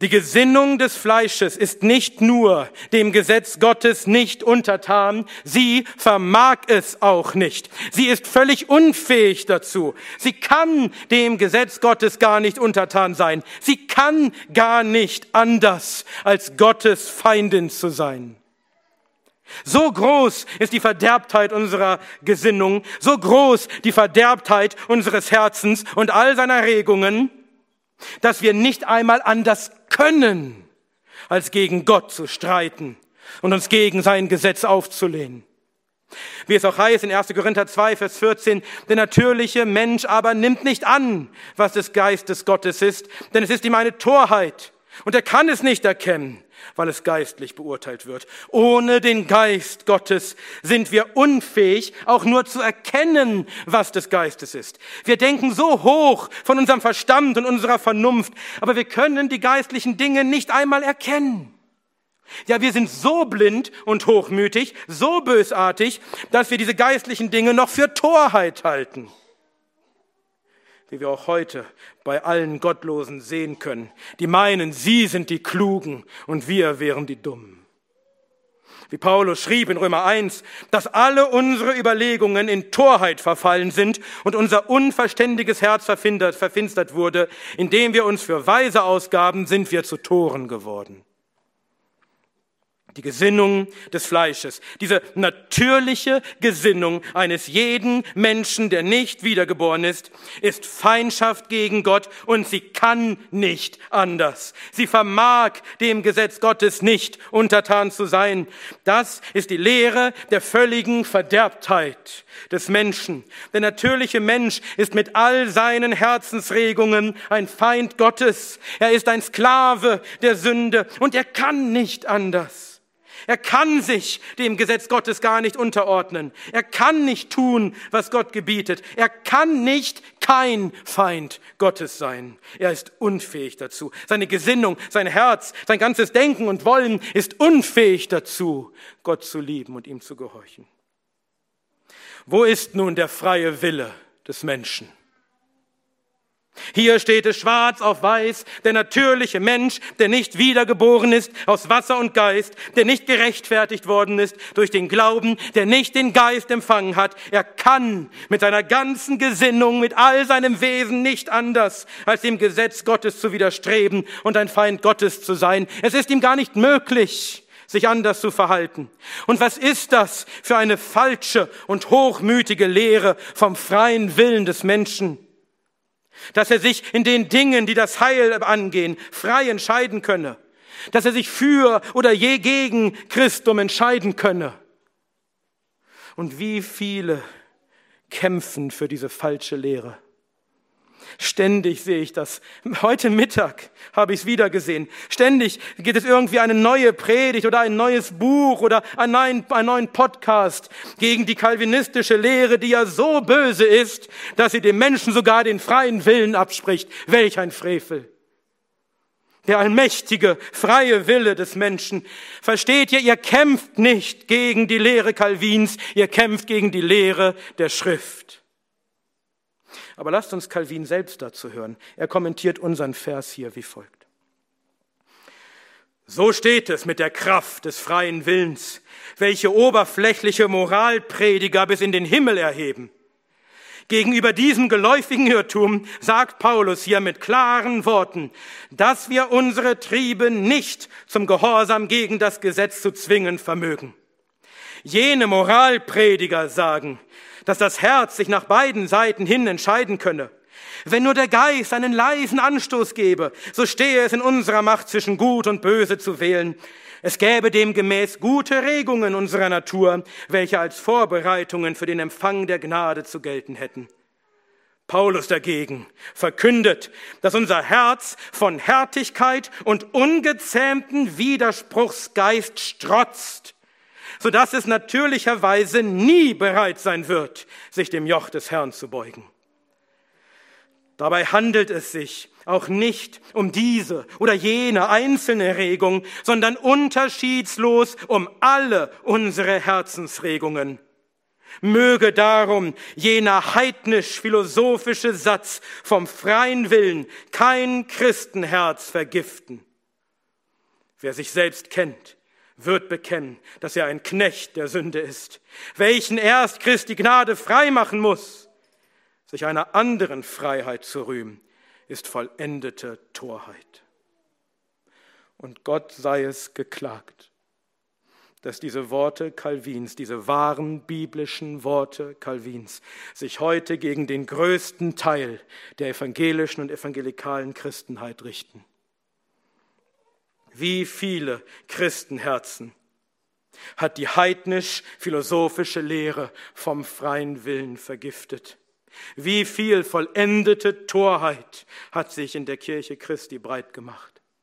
Die Gesinnung des Fleisches ist nicht nur dem Gesetz Gottes nicht untertan, sie vermag es auch nicht. Sie ist völlig unfähig dazu. Sie kann dem Gesetz Gottes gar nicht untertan sein. Sie kann gar nicht anders, als Gottes Feindin zu sein. So groß ist die Verderbtheit unserer Gesinnung, so groß die Verderbtheit unseres Herzens und all seiner Regungen, dass wir nicht einmal anders können, als gegen Gott zu streiten und uns gegen sein Gesetz aufzulehnen. Wie es auch heißt in 1. Korinther 2, Vers 14, der natürliche Mensch aber nimmt nicht an, was des Geistes Gottes ist, denn es ist ihm eine Torheit und er kann es nicht erkennen, weil es geistlich beurteilt wird. Ohne den Geist Gottes sind wir unfähig, auch nur zu erkennen, was des Geistes ist. Wir denken so hoch von unserem Verstand und unserer Vernunft, aber wir können die geistlichen Dinge nicht einmal erkennen. Ja, wir sind so blind und hochmütig, so bösartig, dass wir diese geistlichen Dinge noch für Torheit halten wie wir auch heute bei allen Gottlosen sehen können, die meinen, sie sind die Klugen und wir wären die Dummen. Wie Paulus schrieb in Römer 1, dass alle unsere Überlegungen in Torheit verfallen sind und unser unverständiges Herz verfinstert wurde, indem wir uns für Weise ausgaben, sind wir zu Toren geworden die Gesinnung des Fleisches, diese natürliche Gesinnung eines jeden Menschen, der nicht wiedergeboren ist, ist Feindschaft gegen Gott und sie kann nicht anders. Sie vermag dem Gesetz Gottes nicht untertan zu sein. Das ist die Lehre der völligen Verderbtheit des Menschen. Der natürliche Mensch ist mit all seinen Herzensregungen ein Feind Gottes. Er ist ein Sklave der Sünde und er kann nicht anders. Er kann sich dem Gesetz Gottes gar nicht unterordnen. Er kann nicht tun, was Gott gebietet. Er kann nicht kein Feind Gottes sein. Er ist unfähig dazu. Seine Gesinnung, sein Herz, sein ganzes Denken und Wollen ist unfähig dazu, Gott zu lieben und ihm zu gehorchen. Wo ist nun der freie Wille des Menschen? Hier steht es schwarz auf weiß, der natürliche Mensch, der nicht wiedergeboren ist aus Wasser und Geist, der nicht gerechtfertigt worden ist durch den Glauben, der nicht den Geist empfangen hat, er kann mit seiner ganzen Gesinnung, mit all seinem Wesen nicht anders, als dem Gesetz Gottes zu widerstreben und ein Feind Gottes zu sein. Es ist ihm gar nicht möglich sich anders zu verhalten. Und was ist das für eine falsche und hochmütige Lehre vom freien Willen des Menschen? Dass er sich in den Dingen, die das Heil angehen, frei entscheiden könne, dass er sich für oder je gegen Christum entscheiden könne. Und wie viele kämpfen für diese falsche Lehre? Ständig sehe ich das. Heute Mittag habe ich es wieder gesehen. Ständig gibt es irgendwie eine neue Predigt oder ein neues Buch oder einen neuen Podcast gegen die kalvinistische Lehre, die ja so böse ist, dass sie dem Menschen sogar den freien Willen abspricht. Welch ein Frevel. Der allmächtige, freie Wille des Menschen. Versteht ihr, ihr kämpft nicht gegen die Lehre Calvins, ihr kämpft gegen die Lehre der Schrift. Aber lasst uns Calvin selbst dazu hören. Er kommentiert unseren Vers hier wie folgt. So steht es mit der Kraft des freien Willens, welche oberflächliche Moralprediger bis in den Himmel erheben. Gegenüber diesem geläufigen Irrtum sagt Paulus hier mit klaren Worten, dass wir unsere Triebe nicht zum Gehorsam gegen das Gesetz zu zwingen vermögen. Jene Moralprediger sagen, dass das Herz sich nach beiden Seiten hin entscheiden könne. Wenn nur der Geist einen leisen Anstoß gebe, so stehe es in unserer Macht, zwischen Gut und Böse zu wählen. Es gäbe demgemäß gute Regungen unserer Natur, welche als Vorbereitungen für den Empfang der Gnade zu gelten hätten. Paulus dagegen verkündet, dass unser Herz von Härtigkeit und ungezähmten Widerspruchsgeist strotzt so dass es natürlicherweise nie bereit sein wird, sich dem Joch des Herrn zu beugen. Dabei handelt es sich auch nicht um diese oder jene einzelne Regung, sondern unterschiedslos um alle unsere Herzensregungen. Möge darum jener heidnisch-philosophische Satz vom freien Willen kein Christenherz vergiften. Wer sich selbst kennt, wird bekennen, dass er ein Knecht der Sünde ist, welchen erst Christi Gnade frei machen muss. Sich einer anderen Freiheit zu rühmen, ist vollendete Torheit. Und Gott sei es geklagt, dass diese Worte Calvins, diese wahren biblischen Worte Calvins, sich heute gegen den größten Teil der evangelischen und evangelikalen Christenheit richten. Wie viele Christenherzen hat die heidnisch-philosophische Lehre vom freien Willen vergiftet? Wie viel vollendete Torheit hat sich in der Kirche Christi breit gemacht?